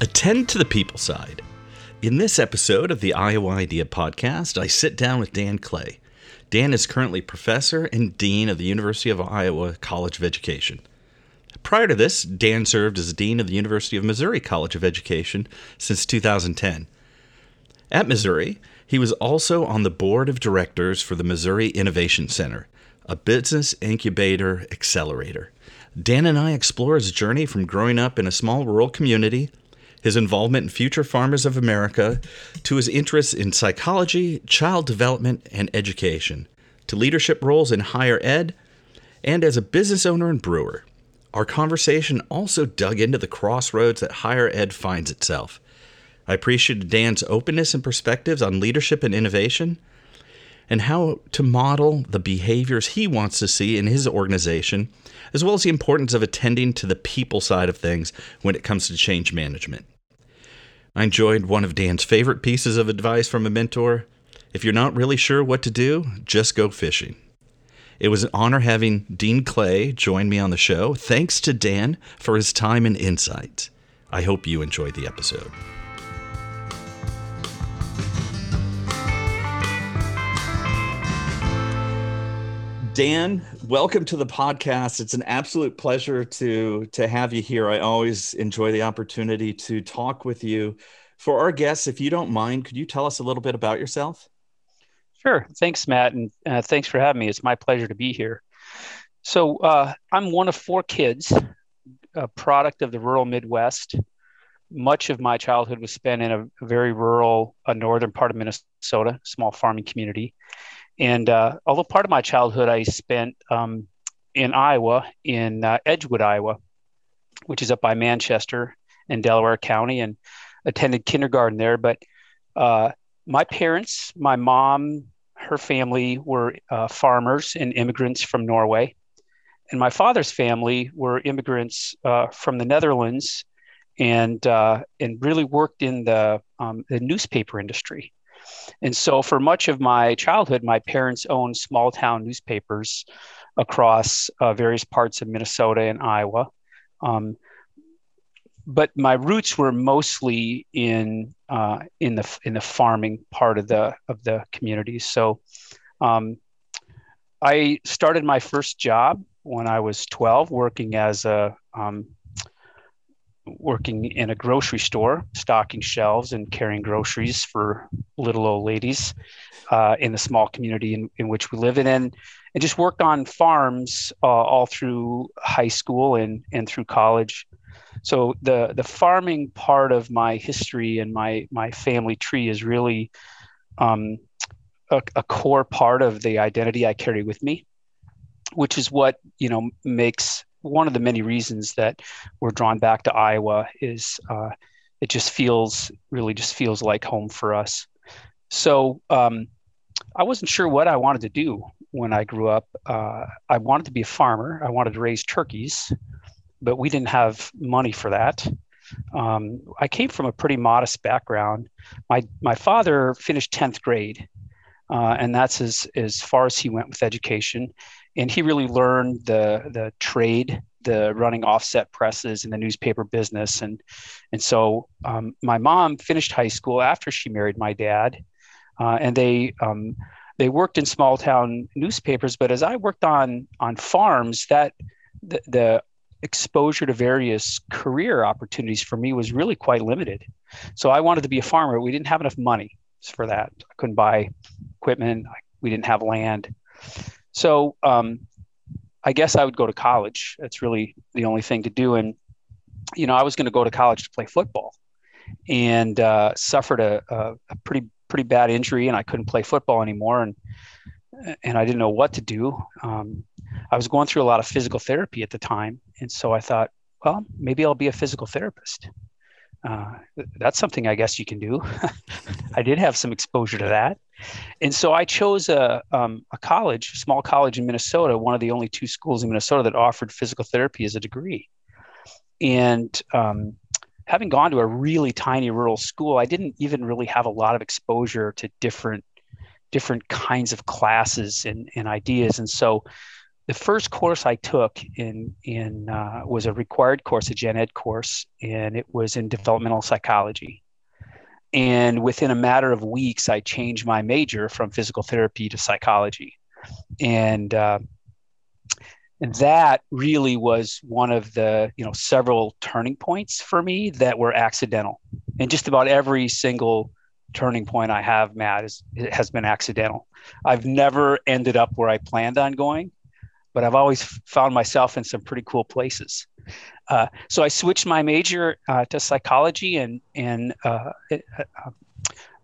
Attend to the people side. In this episode of the Iowa Idea podcast, I sit down with Dan Clay. Dan is currently professor and dean of the University of Iowa College of Education. Prior to this, Dan served as dean of the University of Missouri College of Education since 2010. At Missouri, he was also on the board of directors for the Missouri Innovation Center, a business incubator accelerator. Dan and I explore his journey from growing up in a small rural community his involvement in Future Farmers of America, to his interests in psychology, child development, and education, to leadership roles in higher ed, and as a business owner and brewer. Our conversation also dug into the crossroads that higher ed finds itself. I appreciated Dan's openness and perspectives on leadership and innovation, and how to model the behaviors he wants to see in his organization, as well as the importance of attending to the people side of things when it comes to change management. I enjoyed one of Dan's favorite pieces of advice from a mentor if you're not really sure what to do, just go fishing. It was an honor having Dean Clay join me on the show. Thanks to Dan for his time and insight. I hope you enjoyed the episode. Dan, welcome to the podcast. It's an absolute pleasure to to have you here. I always enjoy the opportunity to talk with you. For our guests, if you don't mind, could you tell us a little bit about yourself? Sure. Thanks, Matt, and uh, thanks for having me. It's my pleasure to be here. So uh, I'm one of four kids, a product of the rural Midwest. Much of my childhood was spent in a very rural, a northern part of Minnesota, small farming community and uh, although part of my childhood I spent um, in Iowa, in uh, Edgewood, Iowa, which is up by Manchester in Delaware County, and attended kindergarten there. But uh, my parents, my mom, her family were uh, farmers and immigrants from Norway. And my father's family were immigrants uh, from the Netherlands and, uh, and really worked in the, um, the newspaper industry. And so, for much of my childhood, my parents owned small town newspapers across uh, various parts of Minnesota and Iowa. Um, but my roots were mostly in uh, in the in the farming part of the of the community. So, um, I started my first job when I was 12, working as a um, working in a grocery store, stocking shelves and carrying groceries for little old ladies uh, in the small community in, in which we live in, and, and just worked on farms uh, all through high school and, and through college. So the the farming part of my history and my my family tree is really um, a, a core part of the identity I carry with me, which is what you know makes one of the many reasons that we're drawn back to Iowa is uh, it just feels really just feels like home for us. So um, I wasn't sure what I wanted to do when I grew up. Uh, I wanted to be a farmer. I wanted to raise turkeys, but we didn't have money for that. Um, I came from a pretty modest background. My my father finished tenth grade, uh, and that's as as far as he went with education and he really learned the the trade, the running offset presses in the newspaper business, and and so um, my mom finished high school after she married my dad, uh, and they. Um, they worked in small town newspapers, but as I worked on on farms, that the, the exposure to various career opportunities for me was really quite limited. So I wanted to be a farmer. We didn't have enough money for that. I couldn't buy equipment. We didn't have land. So um, I guess I would go to college. That's really the only thing to do. And, you know, I was going to go to college to play football and uh, suffered a, a, a, pretty, pretty bad injury and I couldn't play football anymore. And and I didn't know what to do. Um, I was going through a lot of physical therapy at the time, and so I thought, well, maybe I'll be a physical therapist. Uh, that's something I guess you can do. I did have some exposure to that, and so I chose a um, a college, small college in Minnesota, one of the only two schools in Minnesota that offered physical therapy as a degree. And um, having gone to a really tiny rural school, I didn't even really have a lot of exposure to different different kinds of classes and, and ideas. And so the first course I took in in uh, was a required course, a gen ed course, and it was in developmental psychology. And within a matter of weeks, I changed my major from physical therapy to psychology, and uh, that really was one of the you know several turning points for me that were accidental. And just about every single turning point I have, Matt, is has been accidental. I've never ended up where I planned on going but I've always found myself in some pretty cool places. Uh, so I switched my major uh, to psychology, and and uh, it, uh,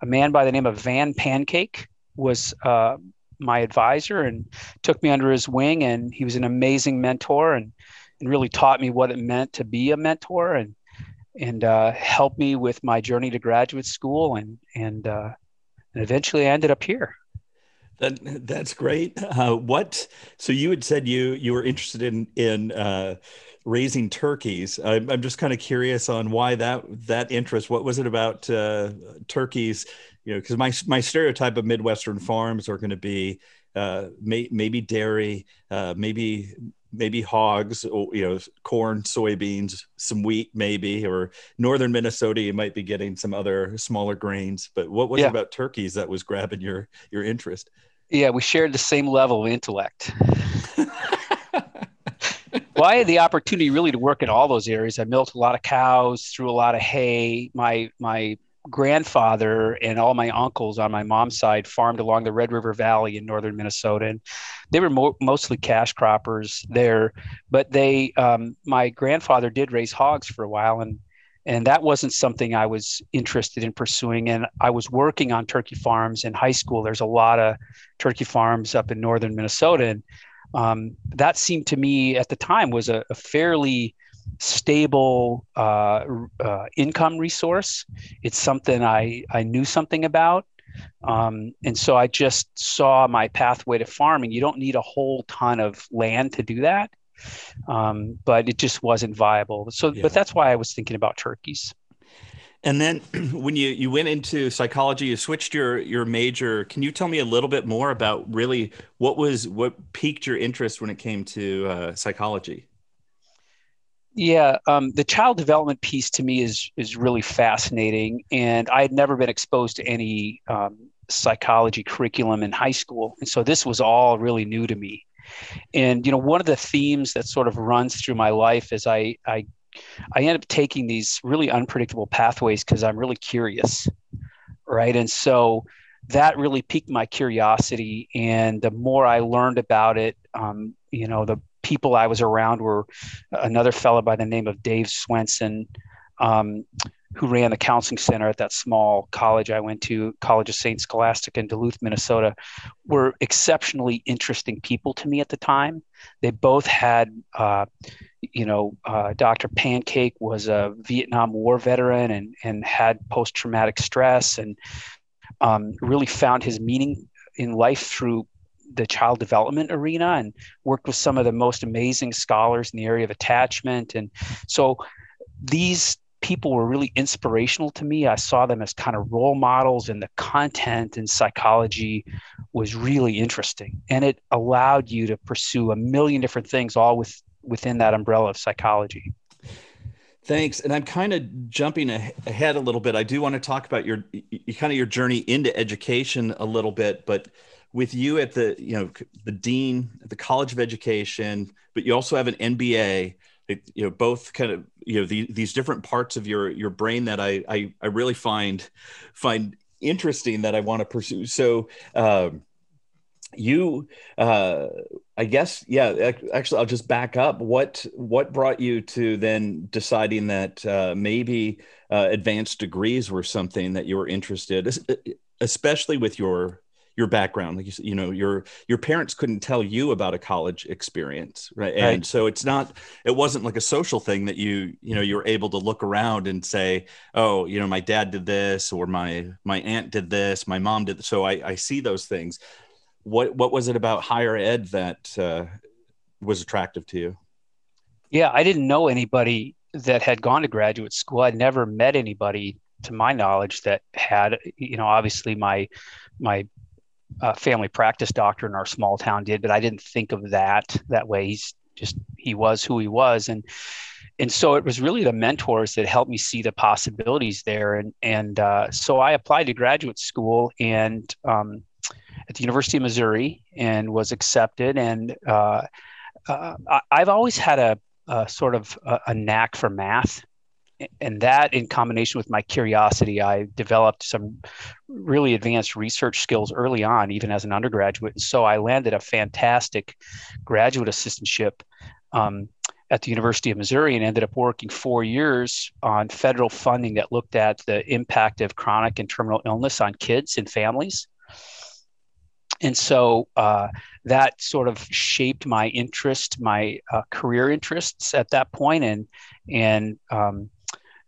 a man by the name of Van Pancake was uh, my advisor and took me under his wing, and he was an amazing mentor and and really taught me what it meant to be a mentor and and uh, helped me with my journey to graduate school and and and eventually I ended up here. That that's great. Uh, what? So you had said you you were interested in in uh, raising turkeys. I'm, I'm just kind of curious on why that that interest. What was it about uh, turkeys? You know, because my my stereotype of Midwestern farms are going to be uh, may, maybe dairy, uh, maybe maybe hogs, or, you know, corn, soybeans, some wheat, maybe, or northern Minnesota, you might be getting some other smaller grains. But what was yeah. it about turkeys that was grabbing your your interest? Yeah, we shared the same level of intellect. well, I had the opportunity really to work in all those areas. I milked a lot of cows, threw a lot of hay. My my grandfather and all my uncles on my mom's side farmed along the Red River Valley in northern Minnesota, and they were mo- mostly cash croppers there. But they, um, my grandfather did raise hogs for a while, and and that wasn't something I was interested in pursuing. And I was working on turkey farms in high school. There's a lot of turkey farms up in northern Minnesota, and um, that seemed to me at the time was a, a fairly stable uh, uh, income resource. It's something I, I knew something about. Um, and so I just saw my pathway to farming. You don't need a whole ton of land to do that, um, but it just wasn't viable. So, yeah. but that's why I was thinking about turkeys. And then when you, you went into psychology, you switched your, your major. Can you tell me a little bit more about really what was what piqued your interest when it came to uh, psychology? Yeah, um, the child development piece to me is is really fascinating, and I had never been exposed to any um, psychology curriculum in high school, and so this was all really new to me. And you know, one of the themes that sort of runs through my life is I I I end up taking these really unpredictable pathways because I'm really curious, right? And so that really piqued my curiosity, and the more I learned about it, um, you know, the people I was around were another fellow by the name of Dave Swenson, um, who ran the counseling center at that small college I went to, College of St. Scholastica in Duluth, Minnesota, were exceptionally interesting people to me at the time. They both had, uh, you know, uh, Dr. Pancake was a Vietnam War veteran and, and had post traumatic stress and um, really found his meaning in life through the child development arena and worked with some of the most amazing scholars in the area of attachment. And so these people were really inspirational to me. I saw them as kind of role models, and the content in psychology was really interesting. And it allowed you to pursue a million different things all with, within that umbrella of psychology. Thanks. And I'm kind of jumping ahead a little bit. I do want to talk about your kind of your journey into education a little bit, but with you at the you know the dean at the college of education but you also have an mba it, you know both kind of you know the, these different parts of your your brain that I, I i really find find interesting that i want to pursue. So um you uh i guess yeah actually i'll just back up. What what brought you to then deciding that uh maybe uh, advanced degrees were something that you were interested especially with your your background like you you know your your parents couldn't tell you about a college experience right and right. so it's not it wasn't like a social thing that you you know you were able to look around and say oh you know my dad did this or my my aunt did this my mom did this. so i i see those things what what was it about higher ed that uh, was attractive to you yeah i didn't know anybody that had gone to graduate school i'd never met anybody to my knowledge that had you know obviously my my uh, family practice doctor in our small town did, but I didn't think of that that way. He's just he was who he was, and and so it was really the mentors that helped me see the possibilities there. And and uh, so I applied to graduate school and um, at the University of Missouri and was accepted. And uh, uh I, have always had a, a sort of a, a knack for math and that in combination with my curiosity i developed some really advanced research skills early on even as an undergraduate. And so i landed a fantastic graduate assistantship um, at the university of missouri and ended up working four years on federal funding that looked at the impact of chronic and terminal illness on kids and families. And so uh, that sort of shaped my interest, my uh, career interests at that point, and and um,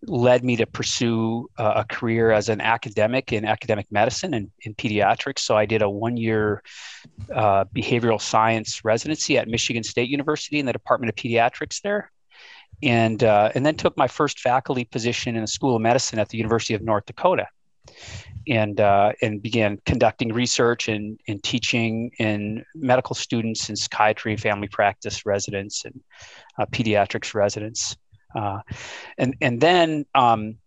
led me to pursue uh, a career as an academic in academic medicine and in pediatrics. So I did a one year uh, behavioral science residency at Michigan State University in the Department of Pediatrics there. And, uh, and then took my first faculty position in the School of Medicine at the University of North Dakota. And, uh, and began conducting research and, and teaching in medical students in psychiatry, family practice residents, and uh, pediatrics residents. Uh, and and then um,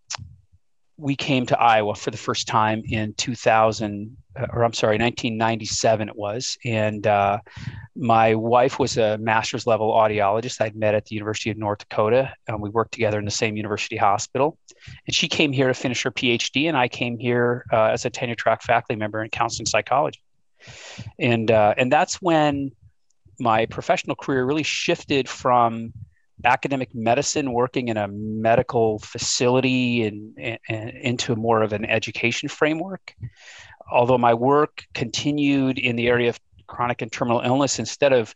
we came to Iowa for the first time in 2000, uh, or I'm sorry, 1997 it was. And uh, my wife was a master's level audiologist I'd met at the University of North Dakota. and we worked together in the same university hospital. And she came here to finish her PhD, and I came here uh, as a tenure track faculty member in counseling psychology. And uh, and that's when my professional career really shifted from academic medicine, working in a medical facility and, and, into more of an education framework. Although my work continued in the area of chronic and terminal illness, instead of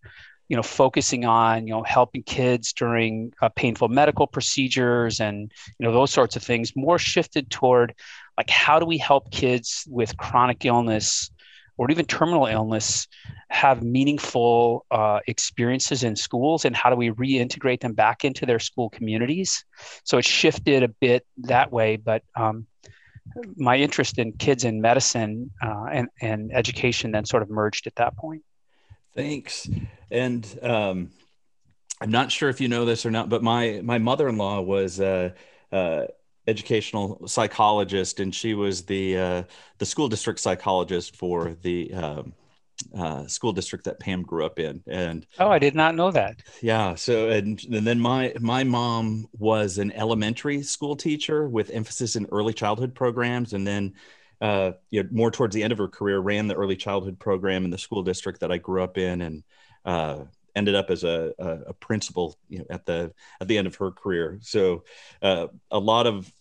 you know focusing on you know helping kids during uh, painful medical procedures and you know those sorts of things, more shifted toward like how do we help kids with chronic illness or even terminal illness have meaningful uh, experiences in schools and how do we reintegrate them back into their school communities? So it shifted a bit that way but um, my interest in kids in medicine uh, and, and education then sort of merged at that point. Thanks. And um, i'm not sure if you know this or not but my my mother-in-law was uh, uh educational psychologist, and she was the uh, the school district psychologist for the um, uh, school district that Pam grew up in. And oh, I did not know that. Yeah. So and, and then my my mom was an elementary school teacher with emphasis in early childhood programs, and then. Uh, you know, more towards the end of her career, ran the early childhood program in the school district that I grew up in, and uh, ended up as a, a, a principal you know, at the at the end of her career. So uh, a lot of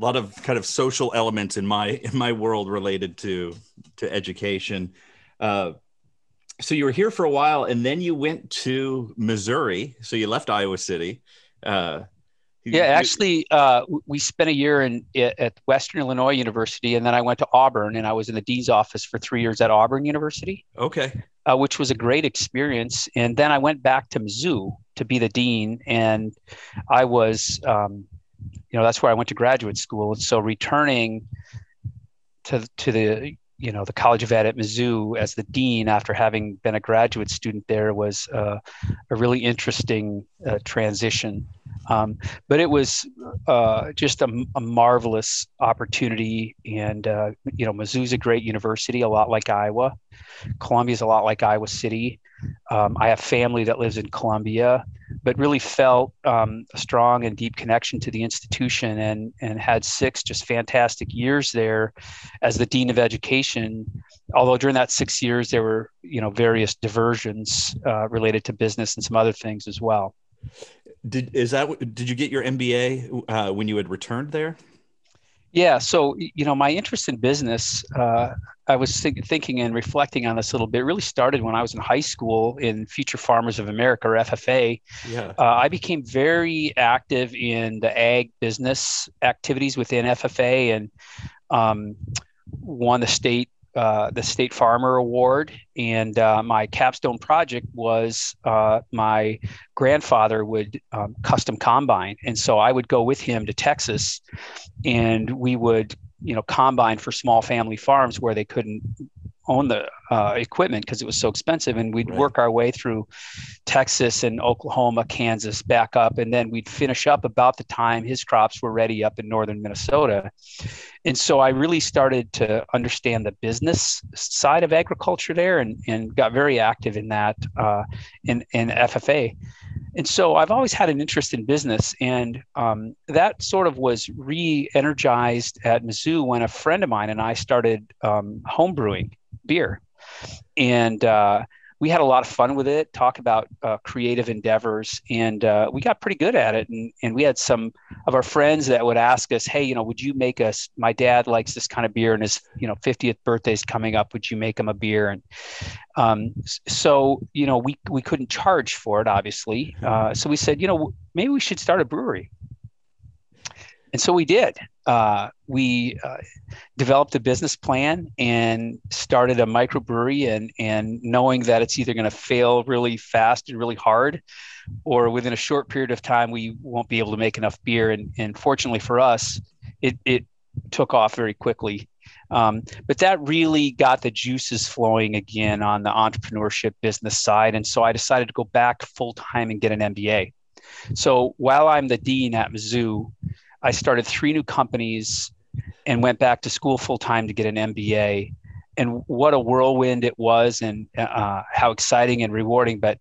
a lot of kind of social elements in my in my world related to to education. Uh, so you were here for a while, and then you went to Missouri. So you left Iowa City. Uh, yeah, actually, uh, we spent a year in at Western Illinois University, and then I went to Auburn, and I was in the dean's office for three years at Auburn University. Okay, uh, which was a great experience. And then I went back to Mizzou to be the dean, and I was, um, you know, that's where I went to graduate school. And so returning to to the you know the College of Ed at Mizzou as the dean after having been a graduate student there was uh, a really interesting uh, transition. Um, but it was uh, just a, a, marvelous opportunity, and uh, you know Mizzou's a great university, a lot like Iowa. Columbia's a lot like Iowa City. Um, I have family that lives in Columbia, but really felt um, a strong and deep connection to the institution and, and had six just fantastic years there as the Dean of Education. Although during that six years, there were you know various diversions uh, related to business and some other things as well. Did is that did you get your MBA uh, when you had returned there? Yeah. So, you know, my interest in business, uh, I was think, thinking and reflecting on this a little bit, really started when I was in high school in Future Farmers of America, or FFA. Yeah. Uh, I became very active in the ag business activities within FFA and um, won the state uh, the State Farmer Award, and uh, my capstone project was uh, my grandfather would um, custom combine, and so I would go with him to Texas, and we would you know combine for small family farms where they couldn't own the uh, equipment because it was so expensive. And we'd right. work our way through Texas and Oklahoma, Kansas, back up, and then we'd finish up about the time his crops were ready up in northern Minnesota. And so I really started to understand the business side of agriculture there, and, and got very active in that uh, in in FFA. And so I've always had an interest in business, and um, that sort of was re-energized at Mizzou when a friend of mine and I started um, home brewing beer. And uh, we had a lot of fun with it, talk about uh, creative endeavors, and uh, we got pretty good at it. And, and we had some of our friends that would ask us, "Hey, you know, would you make us? My dad likes this kind of beer, and his you know 50th birthday is coming up. Would you make him a beer?" And um, so you know, we we couldn't charge for it, obviously. Uh, so we said, you know, maybe we should start a brewery and so we did. Uh, we uh, developed a business plan and started a microbrewery, and and knowing that it's either going to fail really fast and really hard, or within a short period of time we won't be able to make enough beer. And and fortunately for us, it it took off very quickly. Um, but that really got the juices flowing again on the entrepreneurship business side, and so I decided to go back full time and get an MBA. So while I'm the dean at Mizzou, I started three new companies and went back to school full time to get an MBA. And what a whirlwind it was, and uh, how exciting and rewarding. But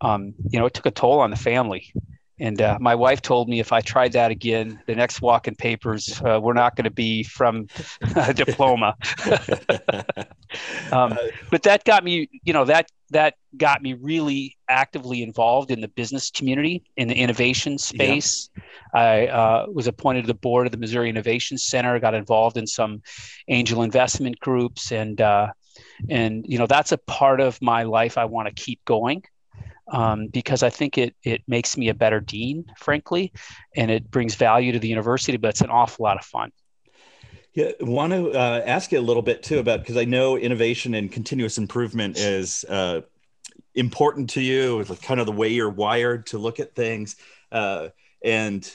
um, you know, it took a toll on the family. And uh, my wife told me if I tried that again, the next walk-in papers uh, were not going to be from a diploma. um, but that got me, you know, that that got me really actively involved in the business community in the innovation space. Yeah. I uh, was appointed to the board of the Missouri Innovation Center. Got involved in some angel investment groups, and uh, and you know that's a part of my life I want to keep going um, because I think it it makes me a better dean, frankly, and it brings value to the university. But it's an awful lot of fun. Yeah, want to uh, ask you a little bit too about because I know innovation and continuous improvement is uh, important to you, like kind of the way you're wired to look at things. Uh, and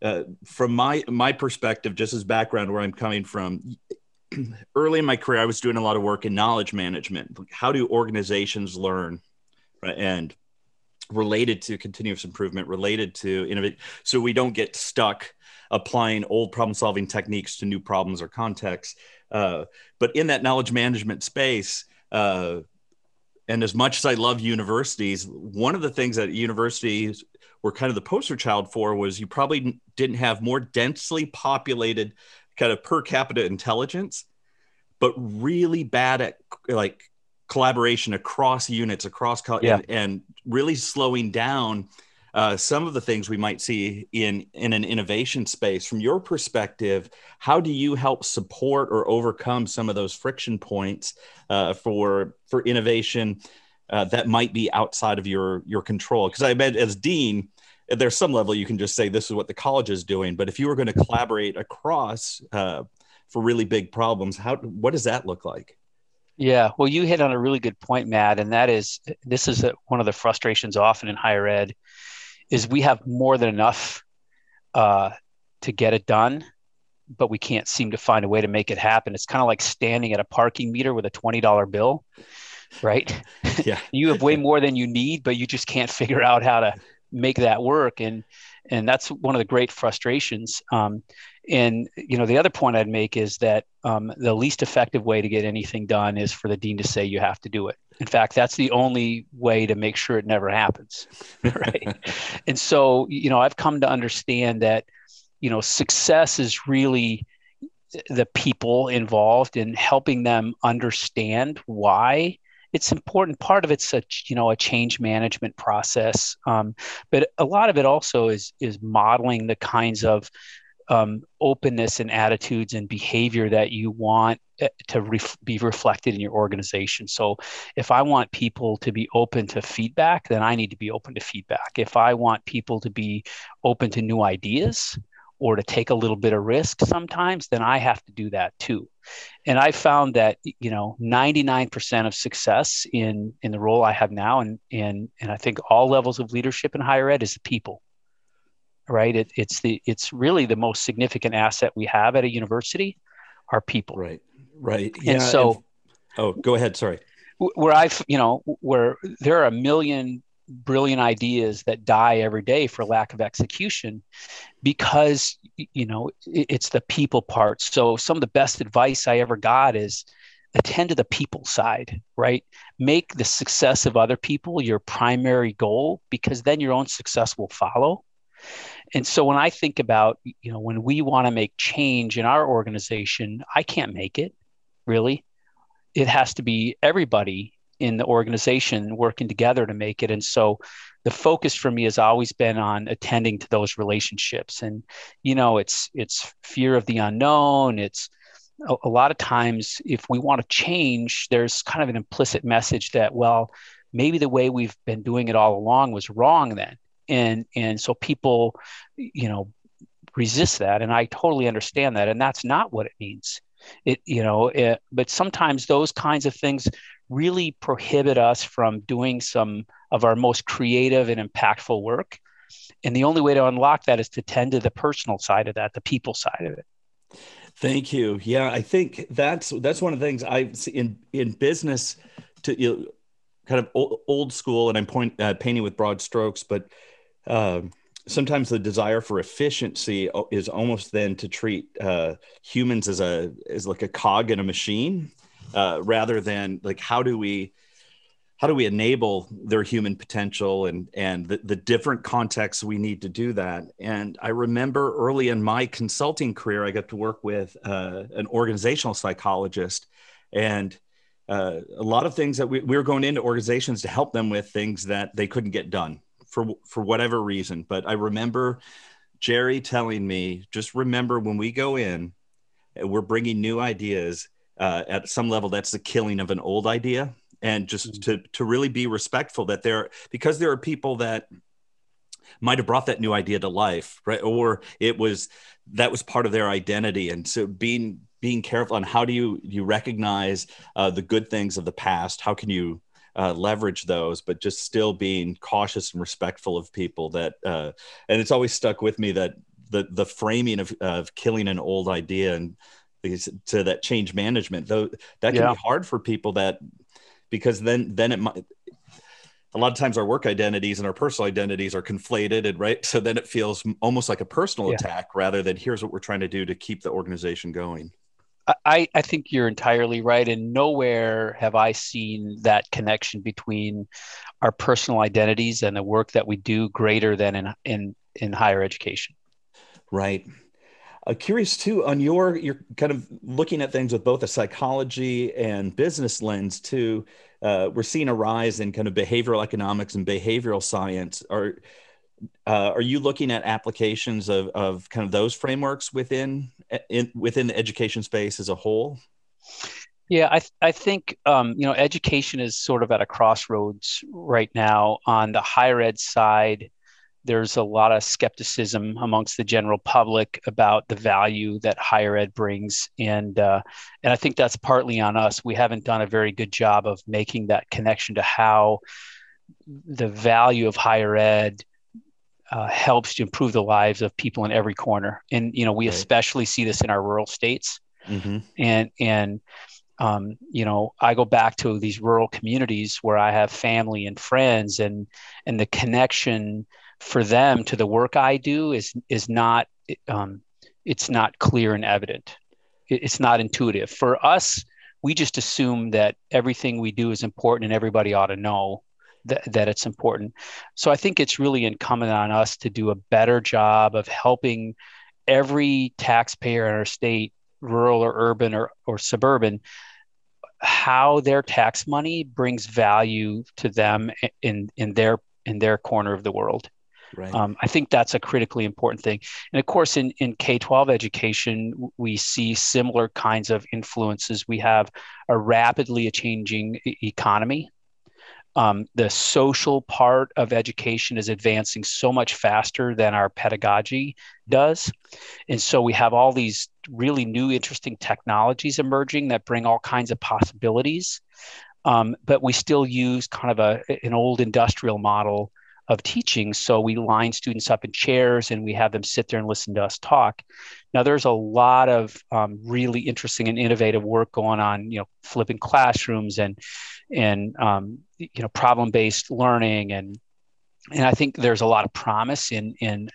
uh, from my my perspective, just as background where I'm coming from, early in my career, I was doing a lot of work in knowledge management. How do organizations learn? right? and related to continuous improvement, related to innovate, so we don't get stuck applying old problem solving techniques to new problems or contexts. Uh, but in that knowledge management space, uh, and as much as I love universities, one of the things that universities were kind of the poster child for was you probably didn't have more densely populated kind of per capita intelligence, but really bad at like collaboration across units, across co- yeah. and, and, really slowing down uh, some of the things we might see in in an innovation space. From your perspective, how do you help support or overcome some of those friction points uh, for for innovation uh, that might be outside of your your control? Because I bet as dean, there's some level you can just say this is what the college is doing, but if you were going to collaborate across uh, for really big problems, how what does that look like? Yeah, well, you hit on a really good point, Matt, and that is this is a, one of the frustrations often in higher ed is we have more than enough uh, to get it done, but we can't seem to find a way to make it happen. It's kind of like standing at a parking meter with a twenty dollar bill, right? Yeah, you have way more than you need, but you just can't figure out how to make that work, and and that's one of the great frustrations. Um, and you know, the other point I'd make is that um, the least effective way to get anything done is for the dean to say you have to do it. In fact, that's the only way to make sure it never happens, right? and so, you know, I've come to understand that, you know, success is really the people involved in helping them understand why it's important part of it's a you know a change management process um, but a lot of it also is is modeling the kinds of um, openness and attitudes and behavior that you want eh, to ref- be reflected in your organization. So, if I want people to be open to feedback, then I need to be open to feedback. If I want people to be open to new ideas or to take a little bit of risk sometimes, then I have to do that too. And I found that you know 99% of success in in the role I have now, and and and I think all levels of leadership in higher ed is the people right? It, it's the it's really the most significant asset we have at a university, our people. Right, right. Yeah. And so, and, oh, go ahead. Sorry. Where I've you know where there are a million brilliant ideas that die every day for lack of execution because you know it's the people part so some of the best advice i ever got is attend to the people side right make the success of other people your primary goal because then your own success will follow and so when I think about, you know, when we want to make change in our organization, I can't make it really. It has to be everybody in the organization working together to make it. And so the focus for me has always been on attending to those relationships. And, you know, it's it's fear of the unknown. It's a, a lot of times if we want to change, there's kind of an implicit message that, well, maybe the way we've been doing it all along was wrong then and and so people you know resist that and i totally understand that and that's not what it means. It you know it, but sometimes those kinds of things really prohibit us from doing some of our most creative and impactful work and the only way to unlock that is to tend to the personal side of that the people side of it. Thank you. Yeah i think that's that's one of the things i in in business to you know, kind of old, old school and i'm point, uh, painting with broad strokes but uh, sometimes the desire for efficiency is almost then to treat uh, humans as a as like a cog in a machine uh, rather than like how do we how do we enable their human potential and and the, the different contexts we need to do that? And i remember early in my consulting career i got to work with uh, an organizational psychologist and uh, a lot of things that we, we were going into organizations to help them with things that they couldn't get done for for whatever reason. But I remember Jerry telling me, just remember when we go in, we're bringing new ideas. Uh, at some level, that's the killing of an old idea, and just mm-hmm. to to really be respectful that there because there are people that might have brought that new idea to life, right? Or it was that was part of their identity, and so being being careful on how do you you recognize uh, the good things of the past? How can you uh, leverage those, but just still being cautious and respectful of people that, uh, and it's always stuck with me that the, the framing of, of killing an old idea and to that change management, though that can yeah. be hard for people that, because then, then it might, a lot of times our work identities and our personal identities are conflated and right so then it feels almost like a personal yeah. attack rather than here's what we're trying to do to keep the organization going I, I think you're entirely right. And nowhere have I seen that connection between our personal identities and the work that we do greater than in, in, in higher education. Right. Uh, curious too on your you're kind of looking at things with both a psychology and business lens too. Uh, we're seeing a rise in kind of behavioral economics and behavioral science. Are uh, are you looking at applications of, of kind of those frameworks within in, within the education space as a whole? Yeah, I, th- I think um, you know education is sort of at a crossroads right now. On the higher ed side, there's a lot of skepticism amongst the general public about the value that higher ed brings, and uh, and I think that's partly on us. We haven't done a very good job of making that connection to how the value of higher ed uh, helps to improve the lives of people in every corner. And you know, we right. especially see this in our rural states. Mm-hmm. And and um, you know, I go back to these rural communities where I have family and friends, and and the connection for them to the work I do is is not um, it's not clear and evident. It's not intuitive for us. We just assume that everything we do is important and everybody ought to know that, that it's important. So I think it's really incumbent on us to do a better job of helping every taxpayer in our state, rural or urban or, or suburban, how their tax money brings value to them in, in their in their corner of the world. Right. Um, I think that's a critically important thing. And of course, in, in K 12 education, we see similar kinds of influences. We have a rapidly changing economy. Um, the social part of education is advancing so much faster than our pedagogy does. And so we have all these really new, interesting technologies emerging that bring all kinds of possibilities. Um, but we still use kind of a, an old industrial model of teaching. So we line students up in chairs and we have them sit there and listen to us talk. Now there's a lot of um, really interesting and innovative work going on, you know, flipping classrooms and and um, you know problem-based learning and and I think there's a lot of promise in in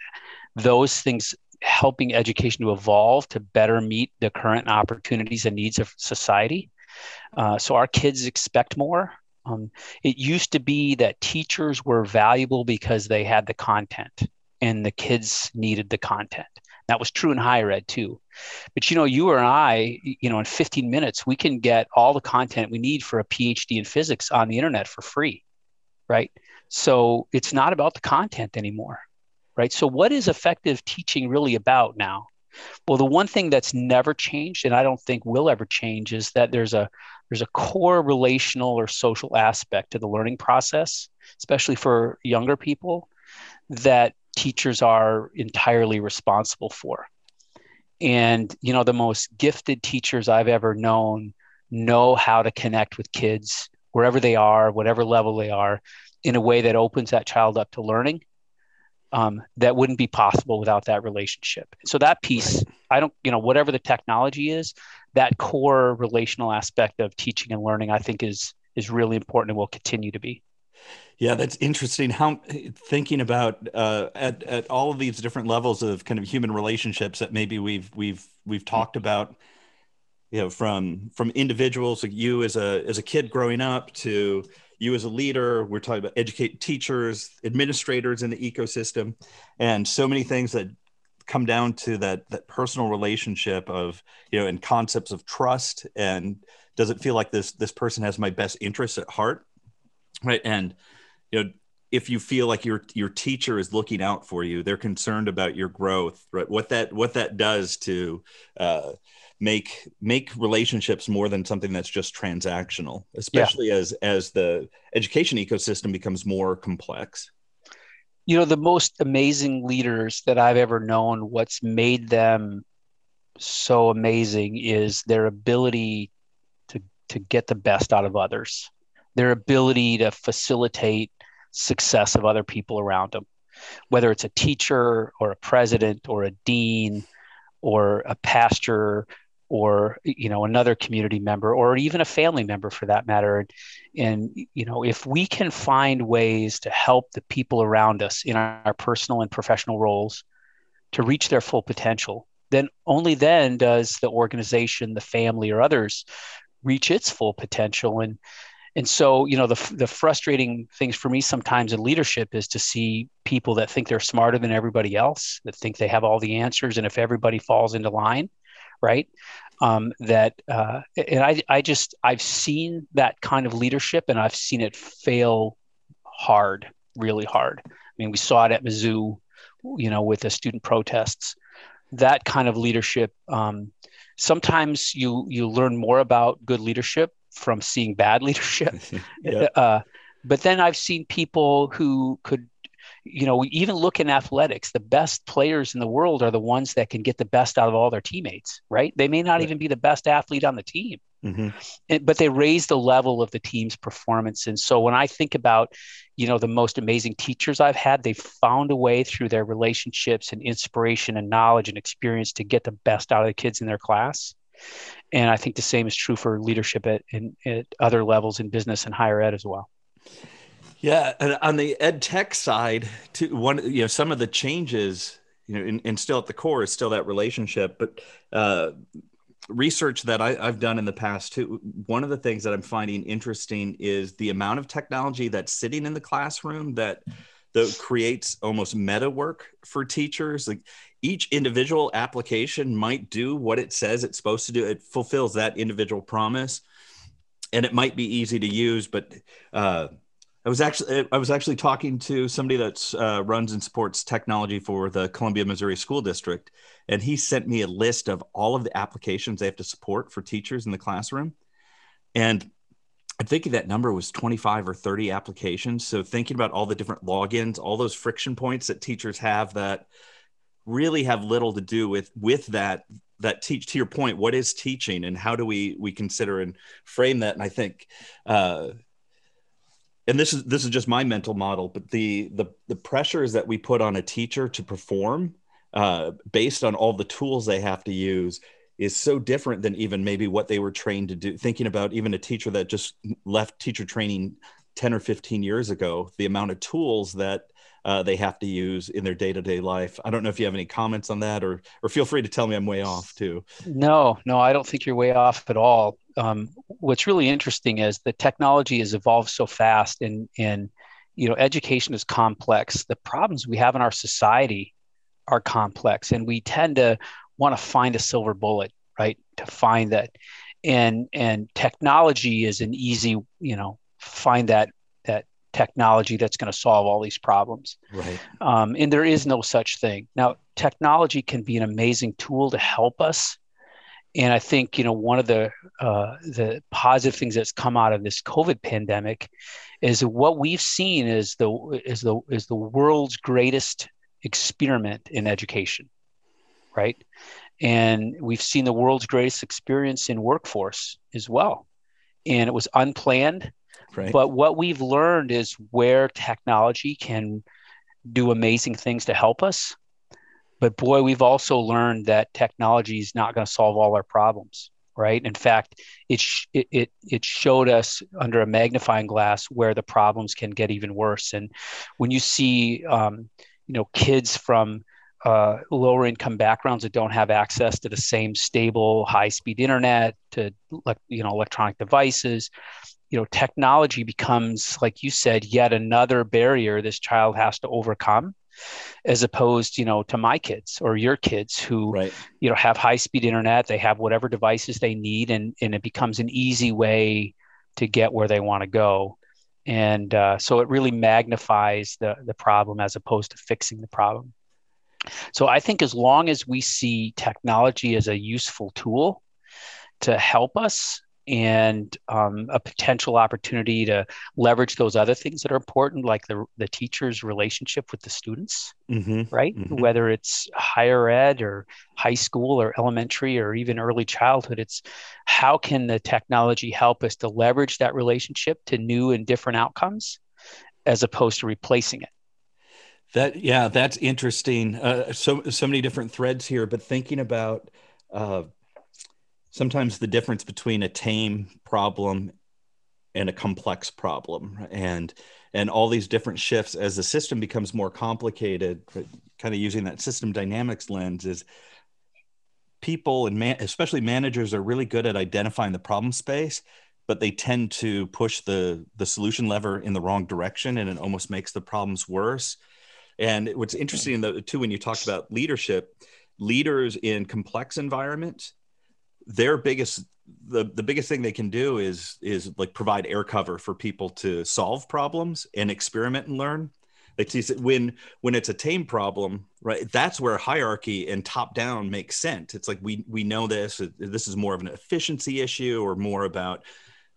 those things helping education to evolve to better meet the current opportunities and needs of society. Uh, so our kids expect more. Um, it used to be that teachers were valuable because they had the content and the kids needed the content. That was true in higher ed too. But you know, you or I, you know, in 15 minutes, we can get all the content we need for a PhD in physics on the internet for free, right? So it's not about the content anymore, right? So what is effective teaching really about now? Well, the one thing that's never changed, and I don't think will ever change, is that there's a there's a core relational or social aspect to the learning process, especially for younger people, that teachers are entirely responsible for. And you know, the most gifted teachers I've ever known know how to connect with kids wherever they are, whatever level they are, in a way that opens that child up to learning um, that wouldn't be possible without that relationship. So that piece. I don't, you know, whatever the technology is, that core relational aspect of teaching and learning, I think is is really important and will continue to be. Yeah, that's interesting. How thinking about uh, at at all of these different levels of kind of human relationships that maybe we've we've we've talked about, you know, from from individuals like you as a as a kid growing up to you as a leader we're talking about educate teachers administrators in the ecosystem and so many things that come down to that that personal relationship of you know and concepts of trust and does it feel like this this person has my best interests at heart right and you know if you feel like your your teacher is looking out for you they're concerned about your growth right? What that what that does to uh, make make relationships more than something that's just transactional especially yeah. as as the education ecosystem becomes more complex. You know the most amazing leaders that i've ever known what's made them so amazing is their ability to to get the best out of others their ability to facilitate success of other people around them whether it's a teacher or a president or a dean or a pastor or you know another community member or even a family member for that matter. And, and you know if we can find ways to help the people around us in our, our personal and professional roles to reach their full potential then only then does the organization the family or others reach its full potential. And and so you know the, the frustrating things for me sometimes in leadership is to see people that think they're smarter than everybody else that think they have all the answers and if everybody falls into line right um, that uh, and I, I just i've seen that kind of leadership and i've seen it fail hard really hard. I mean we saw it at mizzou you know with the student protests. That kind of leadership um, sometimes you you learn more about good leadership from seeing bad leadership yeah. uh, but then i've seen people who could you know, even look in athletics, the best players in the world are the ones that can get the best out of all their teammates, right? They may not right. even be the best athlete on the team, mm-hmm. but they raise the level of the team's performance. And so when I think about, you know, the most amazing teachers I've had, they've found a way through their relationships and inspiration and knowledge and experience to get the best out of the kids in their class. And I think the same is true for leadership at, in, at other levels in business and higher ed as well. Yeah, and on the ed tech side, to one, you know, some of the changes, you know, and, and still at the core is still that relationship. But uh, research that I, have done in the past too, one of the things that I'm finding interesting is the amount of technology that's sitting in the classroom that that creates almost meta work for teachers. Like each individual application might do what it says it's supposed to do. It fulfills that individual promise, and it might be easy to use, but uh, I was actually I was actually talking to somebody that uh, runs and supports technology for the Columbia, Missouri School District, and he sent me a list of all of the applications they have to support for teachers in the classroom. And I'm thinking that number was 25 or 30 applications. So thinking about all the different logins, all those friction points that teachers have that really have little to do with with that that teach to your point what is teaching and how do we we consider and frame that? And i think uh and this is this is just my mental model but the the the pressures that we put on a teacher to perform uh, based on all the tools they have to use is so different than even maybe what they were trained to do. Thinking about even a teacher that just left teacher training 10 or 15 years ago the amount of tools that uh, they have to use in their day-to-day life. I don't know if you have any comments on that or or feel free to tell me i'm way off too. No no i don't think you're way off at all. Um, what's really interesting is the technology has evolved so fast and and you know education is complex. The problems we have in our society are complex and we tend to want to find a silver bullet right to find that. And and technology is an easy you know find that that technology that's going to solve all these problems. Right. Um, and there is no such thing. Now technology can be an amazing tool to help us. And I think you know one of the uh, the positive things that's come out of this COVID pandemic is what we've seen is the is the is the world's greatest experiment in education, right? And we've seen the world's greatest experience in workforce as well, and it was unplanned. Right. But what we've learned is where technology can do amazing things to help us but boy, we've also learned that technology is not going to solve all our problems, right? In fact, it, sh- it, it, it showed us under a magnifying glass where the problems can get even worse. And when you see, um, you know, kids from uh, lower income backgrounds that don't have access to the same stable high speed internet to like you know electronic devices you know technology becomes like you said yet another barrier this child has to overcome as opposed you know to my kids or your kids who right. you know have high speed internet they have whatever devices they need and and it becomes an easy way to get where they want to go and uh, so it really magnifies the the problem as opposed to fixing the problem so i think as long as we see technology as a useful tool to help us and um, a potential opportunity to leverage those other things that are important, like the, the teacher's relationship with the students, mm-hmm, right? Mm-hmm. Whether it's higher ed or high school or elementary or even early childhood, it's how can the technology help us to leverage that relationship to new and different outcomes as opposed to replacing it? That yeah, that's interesting. Uh, so so many different threads here, but thinking about uh, sometimes the difference between a tame problem and a complex problem. And and all these different shifts as the system becomes more complicated kind of using that system dynamics lens is people and man, especially managers are really good at identifying the problem space but they tend to push the the solution lever in the wrong direction and it almost makes the problems worse. And what's interesting though too when you talked about leadership leaders in complex environments their biggest the the biggest thing they can do is is like provide air cover for people to solve problems and experiment and learn. Like when when it's a tame problem right that's where hierarchy and top down makes sense. It's like we we know this this is more of an efficiency issue or more about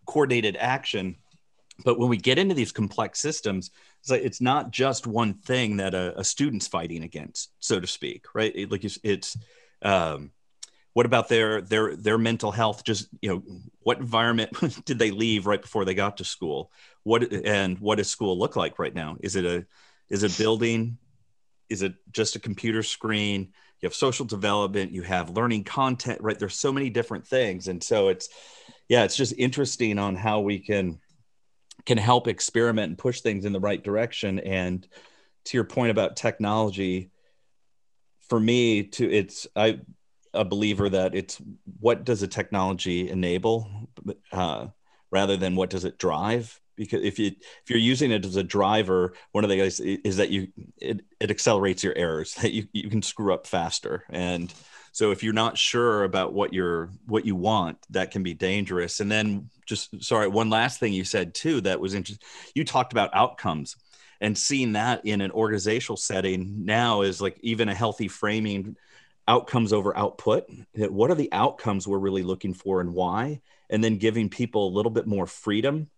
coordinated action. But when we get into these complex systems it's like it's not just one thing that a, a student's fighting against so to speak right? It, like it's, it's um what about their their their mental health? Just you know what environment did they leave right before they got to school? What and what does school look like right now? Is it a is it building? Is it just a computer screen? You have social development you have learning content right? There's so many different things. And so it's yeah it's just interesting on how we can can help experiment and push things in the right direction. And to your point about technology for me to it's i a believer that it's what does a technology enable uh, rather than what does it drive because if you if you're using it as a driver one of the guys is that you it, it accelerates your errors that you, you can screw up faster and So if you're not sure about what you're what you want, that can be dangerous. And then just sorry, one last thing you said too that was interesting. You talked about outcomes and seeing that in an organizational setting now is like even a healthy framing outcomes over output what are the outcomes we're really looking for and why and then giving people a little bit more freedom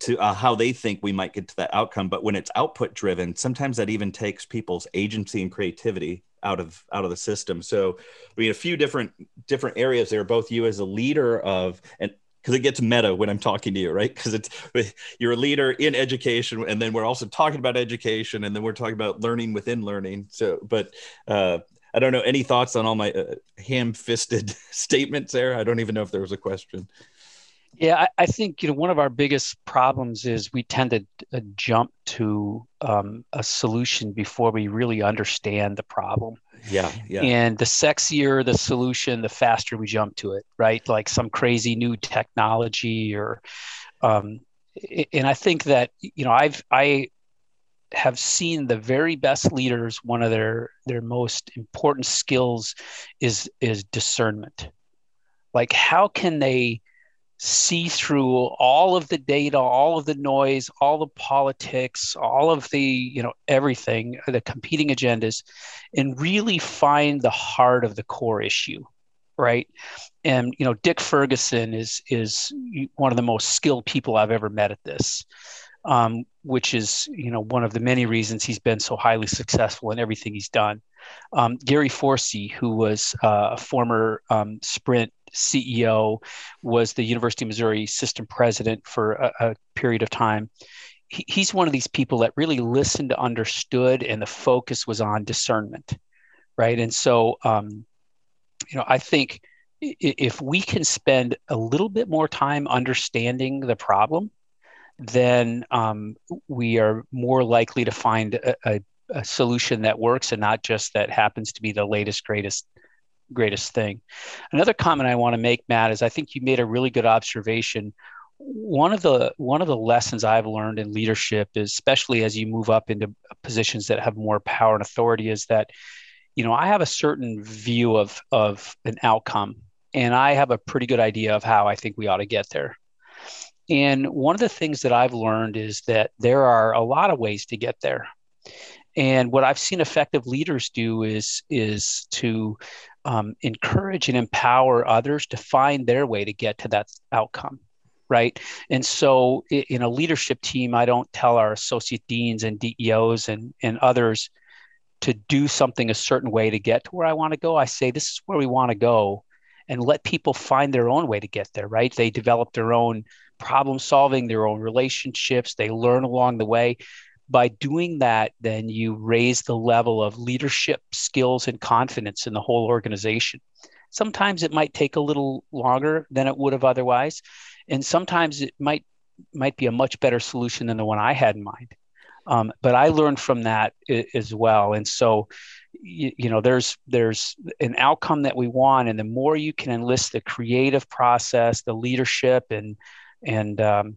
to uh, how they think we might get to that outcome but when it's output driven sometimes that even takes people's agency and creativity out of out of the system so i mean a few different different areas there both you as a leader of and because it gets meta when I'm talking to you, right? Because it's you're a leader in education, and then we're also talking about education, and then we're talking about learning within learning. So, but uh, I don't know any thoughts on all my uh, ham-fisted statements there. I don't even know if there was a question. Yeah, I, I, think you know one of our biggest problems is we tend to uh, jump to um, a solution before we really understand the problem. Yeah, yeah. And the sexier the solution, the faster we jump to it, right? Like some crazy new technology or, um, and I think that you know I've I have seen the very best leaders. One of their their most important skills is is discernment. Like how can they see through all of the data, all of the noise, all the politics, all of the, you know, everything, the competing agendas, and really find the heart of the core issue. Right. And you know, Dick Ferguson is is one of the most skilled people I've ever met at this. Um, which is you know one of the many reasons he's been so highly successful in everything he's done. Um, Gary Forsee, who was uh, a former um, Sprint CEO, was the University of Missouri system president for a, a period of time. He, he's one of these people that really listened, understood, and the focus was on discernment, right? And so, um, you know, I think if we can spend a little bit more time understanding the problem, then um, we are more likely to find a, a, a, solution that works and not just that happens to be the latest, greatest greatest thing. Another comment I want to make, Matt, is I think you made a really good observation. One of the one of the lessons I've learned in leadership is, especially as you move up into positions that have more power and authority, is that you know I have a certain view of of an outcome, and I have a pretty good idea of how I think we ought to get there. And one of the things that I've learned is that there are a lot of ways to get there. And what I've seen effective leaders do is is to um, encourage and empower others to find their way to get to that outcome right? And so in a leadership team i don't tell our associate deans and deos and, and others to do something a certain way to get to where i want to go. I say this is where we want to go and let people find their own way to get there right? They develop their own problem solving their own relationships they learn along the way by doing that, then you raise the level of leadership skills and confidence in the whole organization. Sometimes it might take a little longer than it would have otherwise, and sometimes it might might be a much better solution than the one I had in mind. Um, but I learned from that as well, and so you, you, know there's there's an outcome that we want, and the more you can enlist the creative process, the leadership, and and um,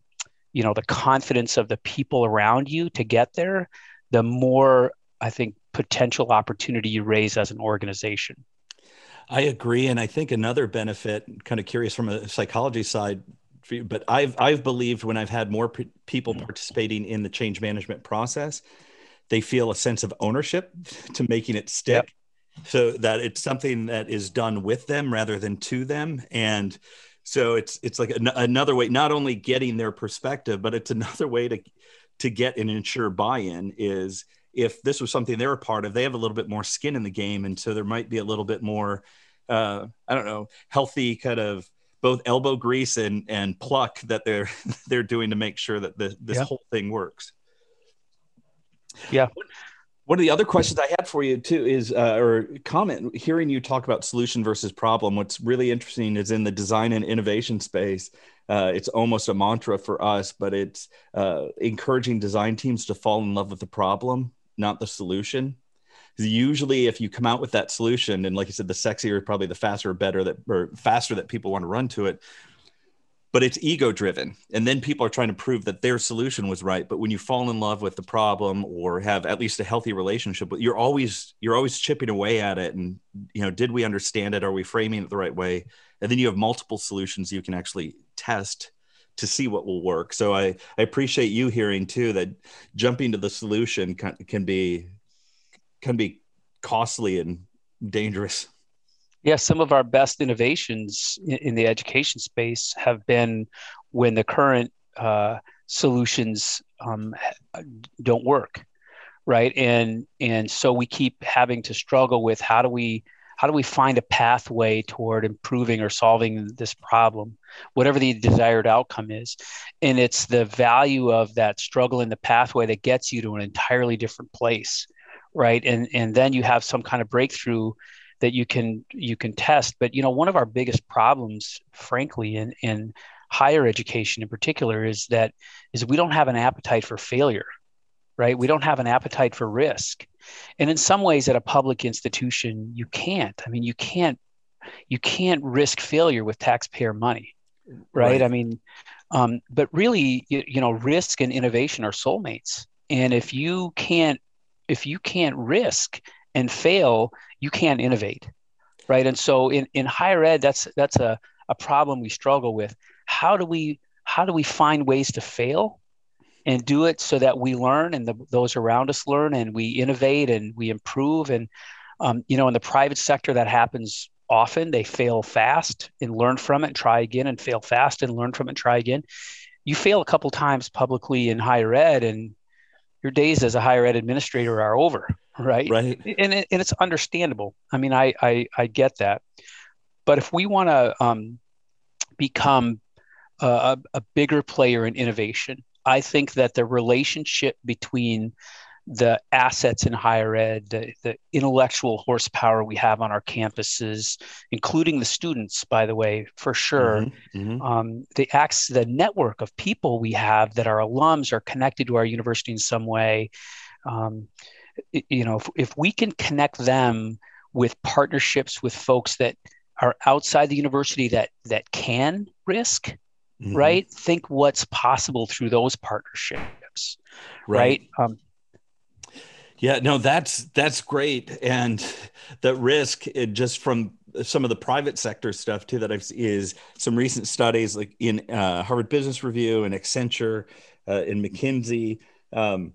you know the confidence of the people around you to get there the more i think potential opportunity you raise as an organization i agree and i think another benefit kind of curious from a psychology side but i've i've believed when i've had more p- people mm-hmm. participating in the change management process they feel a sense of ownership to making it stick yep. so that it's something that is done with them rather than to them and so it's it's like an, another way not only getting their perspective but it's another way to to get and ensure buy-in is if this was something they're a part of they have a little bit more skin in the game. And so there might be a little bit more uh, i don't know healthy kind of both elbow grease and and pluck that they're they're doing to make sure that the, this yeah. whole thing works. Yeah one of the other questions I had for you too is, uh, or comment, hearing you talk about solution versus problem. What's really interesting is in the design and innovation space. Uh, it's almost a mantra for us, but it's uh, encouraging design teams to fall in love with the problem, not the solution. Usually, if you come out with that solution, and like you said, the sexier, probably the faster, better that, or faster that people want to run to it. But it's ego driven and then people are trying to prove that their solution was right. But when you fall in love with the problem or have at least a healthy relationship but you're always you're always chipping away at it. And you know did we understand it? Are we framing it the right way? And then you have multiple solutions you can actually test to see what will work. So i i appreciate you hearing too that jumping to the solution can, can be can be costly and dangerous yeah, some of our best innovations in, in the education space have been when the current uh, solutions um, don't work, right? And and so we keep having to struggle with how do we how do we find a pathway toward improving or solving this problem, whatever the desired outcome is. And it's the value of that struggle in the pathway that gets you to an entirely different place, right? And and then you have some kind of breakthrough that you can you can test. But you know, one of our biggest problems, frankly, in in higher education in particular, is that is we don't have an appetite for failure, right? We don't have an appetite for risk, and in some ways, at a public institution, you can't. I mean, you can't you can't risk failure with taxpayer money, right? right. I mean, um, but really, you, you know, risk and innovation are soulmates, and if you can't if you can't risk and fail, you can't innovate, right? And so in, in higher ed, that's that's a, a problem we struggle with. How do we how do we find ways to fail and do it so that we learn and the, those around us learn and we innovate and we improve and um, you know in the private sector that happens often they fail fast and learn from it and try again and fail fast and learn from it and try again you fail a couple times publicly in higher ed and your days as a higher ed administrator are over right? Right. And, it, and it's understandable. I mean i i, I get that. But if we want to um, become a, a bigger player in innovation i think that the relationship between the assets in higher ed, the, the, intellectual horsepower we have on our campuses, including the students, by the way, for sure. Mm-hmm, mm-hmm. Um, the acts, the network of people we have that are alums are connected to our university in some way. Um, you know, if, if we can connect them with partnerships with folks that are outside the university that that can risk, mm-hmm. right? Think what's possible through those partnerships, right? right? Um, yeah, no, that's that's great, and the risk just from some of the private sector stuff too that I've is some recent studies like in uh, Harvard Business Review and Accenture, uh, in McKinsey. Um,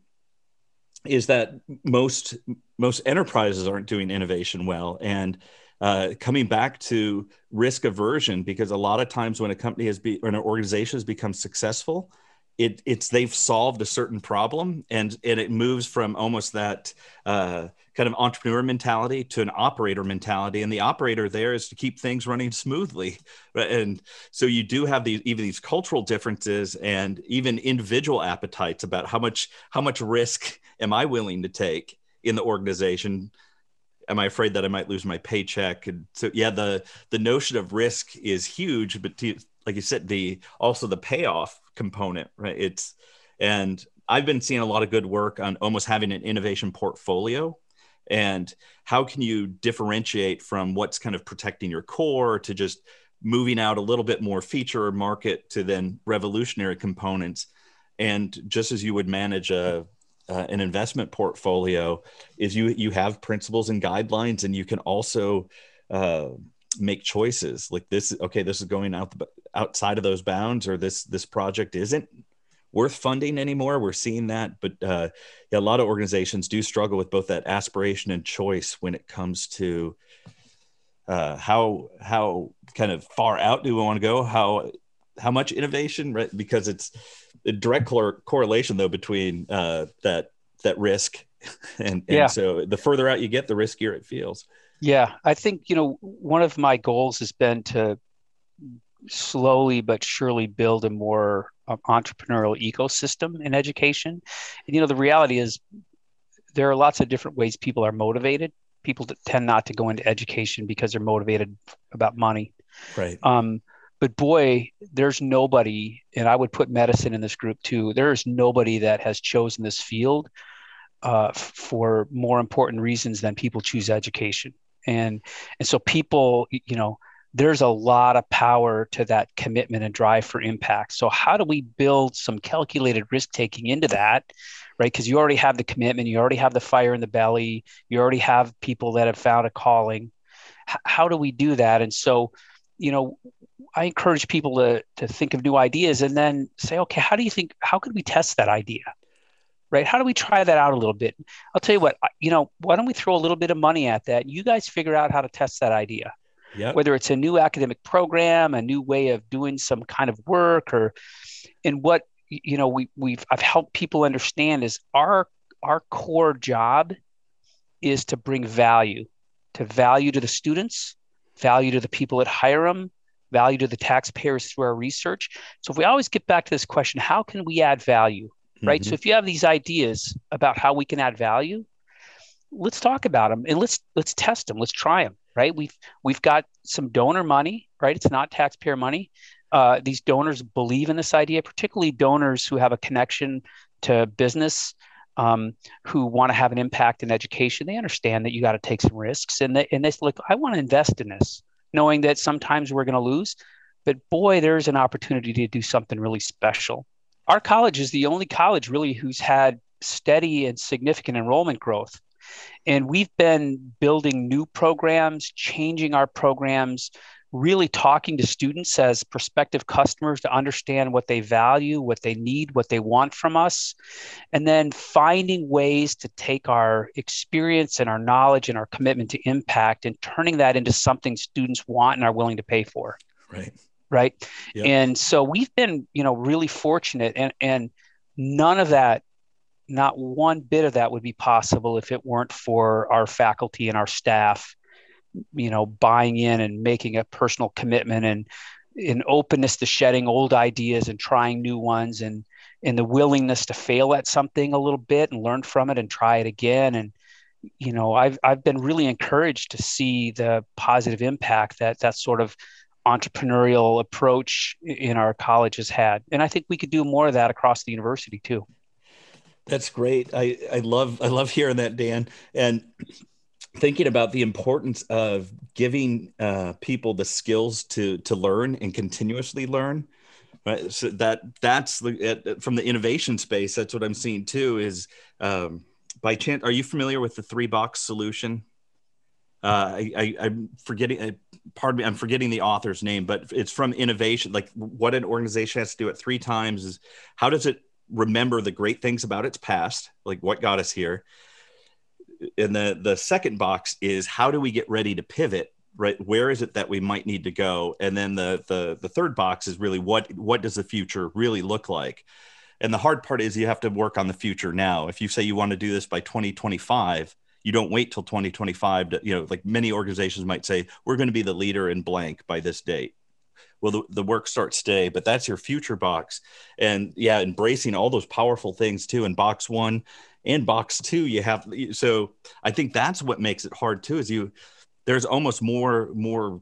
is that most most enterprises aren't doing innovation well and uh, coming back to risk aversion because a lot of times when a company has be or an organization has become successful it it's they've solved a certain problem and and it moves from almost that uh, kind of entrepreneur mentality to an operator mentality and the operator there is to keep things running smoothly and so you do have these even these cultural differences and even individual appetites about how much how much risk am i willing to take in the organization? Am i afraid that i might lose my paycheck? And so yeah the the notion of risk is huge but to, like you said the also the payoff component right? It's and i've been seeing a lot of good work on almost having an innovation portfolio. And how can you differentiate from what's kind of protecting your core to just moving out a little bit more feature or market to then revolutionary components? And just as you would manage a uh, an investment portfolio is you you have principles and guidelines and you can also uh, make choices like this okay this is going out the, outside of those bounds or this this project isn't worth funding anymore. We're seeing that, but uh, yeah, a lot of organizations do struggle with both that aspiration and choice when it comes to uh, how how kind of far out do we want to go? How how much innovation? Right, because it's a direct cor- correlation though between uh, that that risk, and, and yeah. so the further out you get, the riskier it feels. Yeah, I think you know one of my goals has been to slowly but surely build a more um, entrepreneurial ecosystem in education. And, you know, the reality is there are lots of different ways people are motivated. People tend not to go into education because they're motivated about money. Right. Um, but boy, there's nobody, and I would put medicine in this group too. There is nobody that has chosen this field uh, for more important reasons than people choose education. And and so people, you know, there's a lot of power to that commitment and drive for impact. So, how do we build some calculated risk taking into that? Right. Because you already have the commitment, you already have the fire in the belly, you already have people that have found a calling. H- how do we do that? And so, you know, I encourage people to, to think of new ideas and then say, okay, how do you think, how could we test that idea? Right? How do we try that out a little bit? I'll tell you what, you know, why don't we throw a little bit of money at that? You guys figure out how to test that idea Yep. whether it's a new academic program, a new way of doing some kind of work, or and what you know we we've I've helped people understand is our our core job is to bring value, to value to the students, value to the people that hire them, value to the taxpayers through our research. So if we always get back to this question, how can we add value? Right. Mhm. So if you have these ideas about how we can add value, let's talk about them and let's let's test them let's try them right? We've we've got some donor money right? It's not taxpayer money. Uh, these donors believe in this idea particularly donors who have a connection to business um, who want to have an impact in education. They understand that you got to take some risks and they and they look i want to invest in this knowing that sometimes we're going to lose but boy there's an opportunity to do something really special our college is the only college really who's had steady and significant enrollment growth and we've been building new programs, changing our programs, really talking to students as prospective customers to understand what they value, what they need, what they want from us, and then finding ways to take our experience and our knowledge and our commitment to impact and turning that into something students want and are willing to pay for. Right. Right. Yep. And so we've been, you know, really fortunate and and none of that not one bit of that would be possible if it weren't for our faculty and our staff you know buying in and making a personal commitment and an openness to shedding old ideas and trying new ones and and the willingness to fail at something a little bit and learn from it and try it again and you know i've i've been really encouraged to see the positive impact that that sort of entrepreneurial approach in our college has had and i think we could do more of that across the university too That's great. I, I love I love hearing that, Dan. And thinking about the importance of giving uh, people the skills to to learn and continuously learn. Right. So that that's the from the innovation space. That's what I'm seeing too. Is um, by chance, are you familiar with the three box solution? Uh, I, I, I'm forgetting. Pardon me. I'm forgetting the author's name, but it's from innovation. Like what an organization has to do it three times is how does it remember the great things about its past, like what got us here. And the the second box is how do we get ready to pivot? Right, where is it that we might need to go? And then the the the third box is really what what does the future really look like? And the hard part is you have to work on the future now. If you say you want to do this by 2025, you don't wait till 2025 to, you know, like many organizations might say, we're going to be the leader in blank by this date. Well the, the work starts today but that's your future box. And yeah embracing all those powerful things too in box one and box two you have so i think that's what makes it hard too is you there's almost more more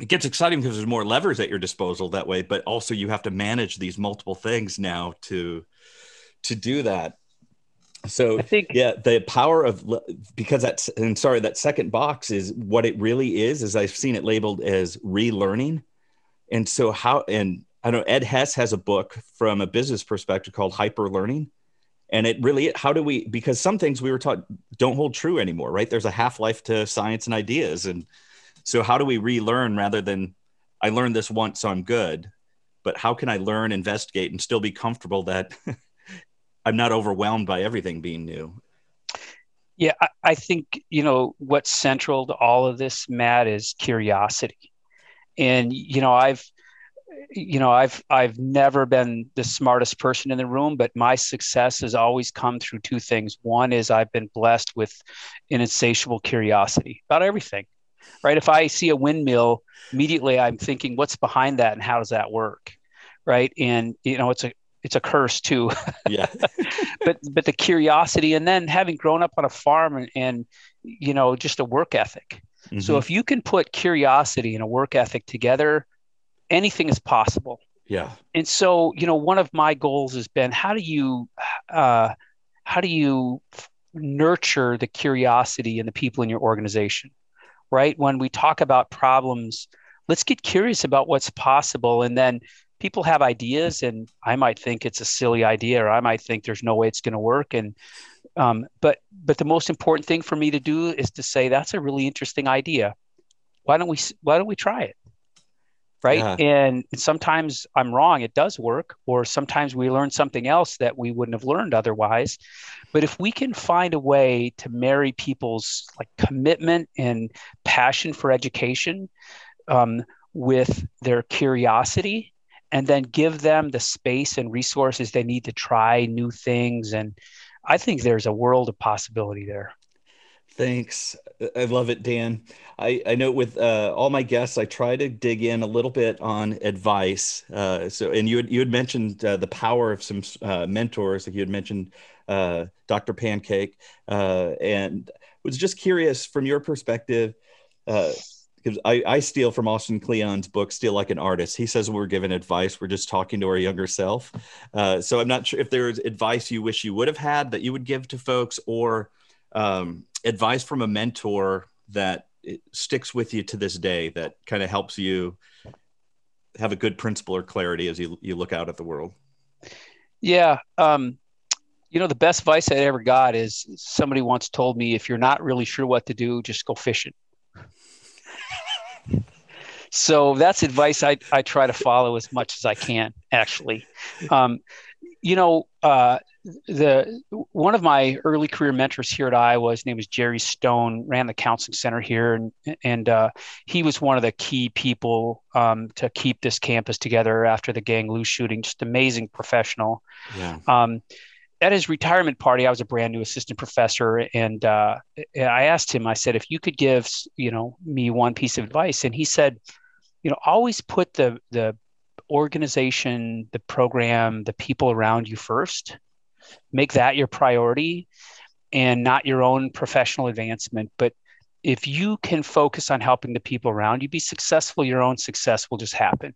it gets exciting because there's more levers at your disposal that way but also you have to manage these multiple things now to to do that so I think yeah the power of because that's and sorry that second box is what it really is is i've seen it labeled as relearning. And so how and i know ed hess has a book from a business perspective called hyper learning and it really how do we because some things we were taught don't hold true anymore right? There's a half-life to science and ideas. And so how do we relearn rather than i learned this once so i'm good but how can i learn investigate and still be comfortable that i'm not overwhelmed by everything being new. Yeah I, I think you know what's central to all of this matt is curiosity. And you know i've you know i've i've never been the smartest person in the room but my success has always come through two things. One is i've been blessed with an insatiable curiosity about everything right? If i see a windmill immediately i'm thinking what's behind that and how does that work right? And you know it's a it's a curse too yeah but but the curiosity and then having grown up on a farm and, and you know just a work ethic Mm-hmm. so if you can put curiosity and a work ethic together, anything is possible. yeah And so, you know, one of my goals has been how do you uh, how do you f- nurture the curiosity in the people in your organization, right? When we talk about problems, let's get curious about what's possible and then people have ideas and i might think it's a silly idea or i might think there's no way it's going to work. And um, but but the most important thing for me to do is to say that's a really interesting idea. Why don't we why don't we try it? Right? Yeah. and sometimes i'm wrong it does work or sometimes we learn something else that we wouldn't have learned otherwise. But if we can find a way to marry people's like commitment and passion for education um, with their curiosity and then give them the space and resources they need to try new things. And i think there's a world of possibility there. Thanks. I love it dan. I, I know with uh, all my guests i try to dig in a little bit on advice. Uh, so and you had, you had mentioned uh, the power of some uh, mentors like you had mentioned uh, dr pancake. Uh, and was just curious from your perspective because I, I steal from Austin Kleon's book, Steal Like an Artist. He says we're giving advice, we're just talking to our younger self. Uh, so I'm not sure if there's advice you wish you would have had that you would give to folks or um, advice from a mentor that sticks with you to this day that kind of helps you have a good principle or clarity as you, you look out at the world. Yeah. Um, you know, the best advice I ever got is somebody once told me, if you're not really sure what to do, just go fishing so that's advice I, I try to follow as much as I can, actually. Um, you know, uh, the one of my early career mentors here at Iowa, his name was Jerry Stone, ran the counseling center here, and and uh, he was one of the key people um, to keep this campus together after the Gang Lu shooting. Just amazing professional. Yeah. Um, at his retirement party, I was a brand new assistant professor, and uh, I asked him. I said, "If you could give, you know, me one piece of advice," and he said, "You know, always put the the organization, the program, the people around you first. Make that your priority, and not your own professional advancement. But if you can focus on helping the people around you be successful, your own success will just happen."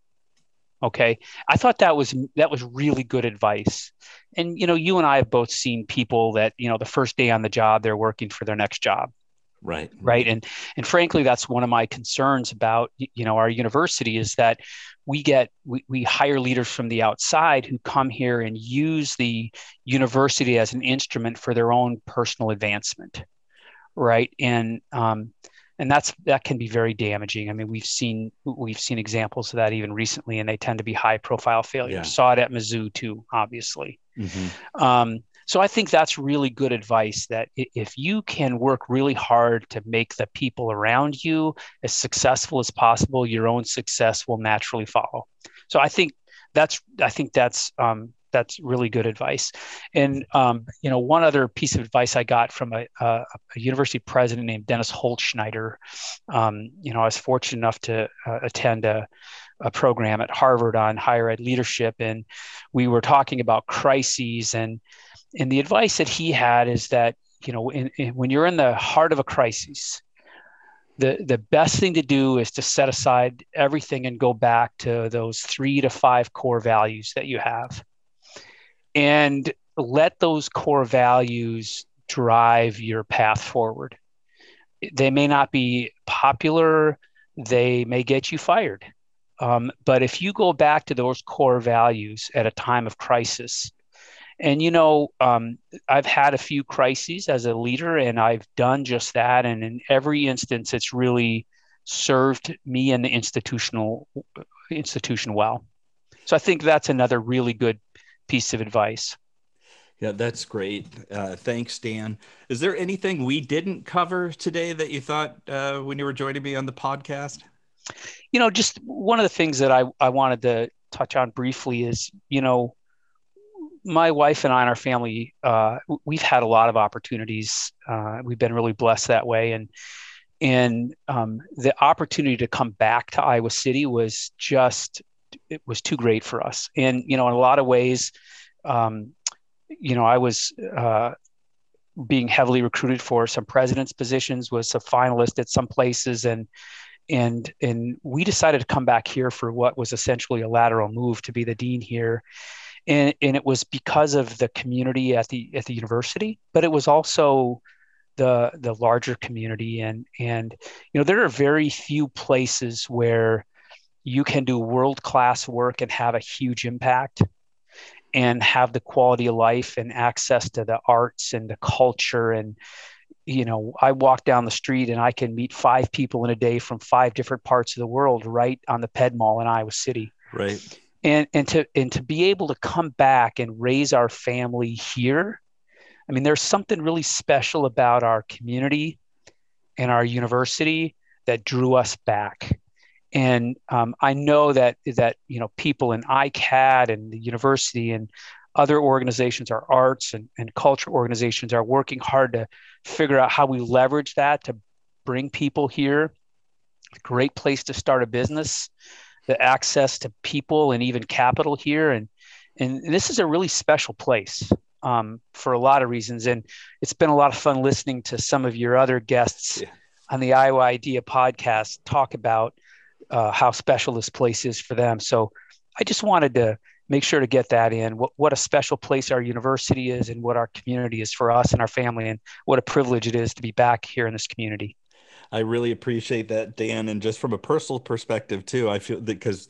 okay i thought that was that was really good advice and you know you and i have both seen people that you know the first day on the job they're working for their next job right right and and frankly that's one of my concerns about you know our university is that we get we, we hire leaders from the outside who come here and use the university as an instrument for their own personal advancement right and um, and that's that can be very damaging. I mean, we've seen we've seen examples of that even recently, and they tend to be high profile failures. Yeah. Saw it at Mizzou too, obviously. Mm-hmm. Um, so I think that's really good advice. That if you can work really hard to make the people around you as successful as possible, your own success will naturally follow. So I think that's I think that's um, that's really good advice. And um, you know, one other piece of advice I got from a, a, a university president named Dennis Holtschneider. Um, you know, I was fortunate enough to uh, attend a, a program at Harvard on higher ed leadership, and we were talking about crises. and And the advice that he had is that you know, in, in, when you're in the heart of a crisis, the the best thing to do is to set aside everything and go back to those three to five core values that you have and let those core values drive your path forward. They may not be popular, they may get you fired. Um, but if you go back to those core values at a time of crisis, and you know, um, I've had a few crises as a leader, and I've done just that. And in every instance, it's really served me and the institutional institution well. So I think that's another really good piece of advice. Yeah, that's great. Uh, thanks, Dan. Is there anything we didn't cover today that you thought uh, when you were joining me on the podcast? You know, just one of the things that I, I wanted to touch on briefly is, you know, my wife and I and our family, uh, we've had a lot of opportunities. Uh, we've been really blessed that way. And, and um, the opportunity to come back to Iowa City was just it was too great for us. And you know, in a lot of ways, um, you know, I was uh, being heavily recruited for some president's positions, was a finalist at some places, and and and we decided to come back here for what was essentially a lateral move to be the dean here. And, and it was because of the community at the at the university, but it was also the the larger community and and you know there are very few places where you can do world class work and have a huge impact and have the quality of life and access to the arts and the culture and you know i walk down the street and i can meet five people in a day from five different parts of the world right on the ped mall in iowa city. Right. And and to and to be able to come back and raise our family here i mean there's something really special about our community and our university that drew us back. And um, I know that that you know people in ICAD and the university and other organizations, our arts and, and culture organizations, are working hard to figure out how we leverage that to bring people here. Great place to start a business, the access to people and even capital here, and and this is a really special place um, for a lot of reasons. And it's been a lot of fun listening to some of your other guests yeah. on the Iowa Idea podcast talk about uh, how special this place is for them. So I just wanted to make sure to get that in what, what a special place our university is and what our community is for us and our family and what a privilege it is to be back here in this community. I really appreciate that, Dan. And just from a personal perspective, too, I feel that because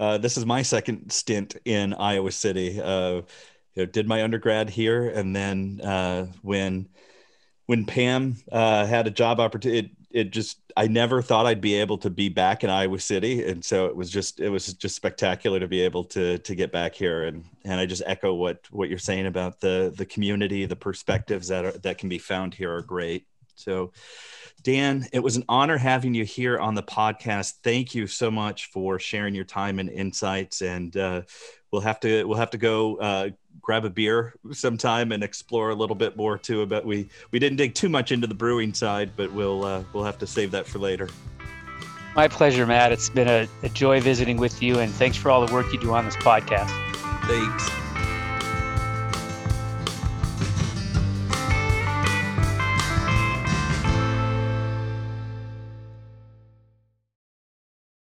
uh, this is my second stint in Iowa City. Uh, you know, did my undergrad here, and then uh, when when Pam uh, had a job opportunity, it just I never thought I'd be able to be back in Iowa City, and so it was just it was just spectacular to be able to to get back here, and and I just echo what what you're saying about the the community, the perspectives that are that can be found here are great. So, Dan, it was an honor having you here on the podcast. Thank you so much for sharing your time and insights, and uh, we'll have to we'll have to go uh, grab a beer sometime and explore a little bit more too. But we we didn't dig too much into the brewing side, but we'll uh, we'll have to save that for later. My pleasure, Matt. It's been a, a joy visiting with you, and thanks for all the work you do on this podcast. Thanks.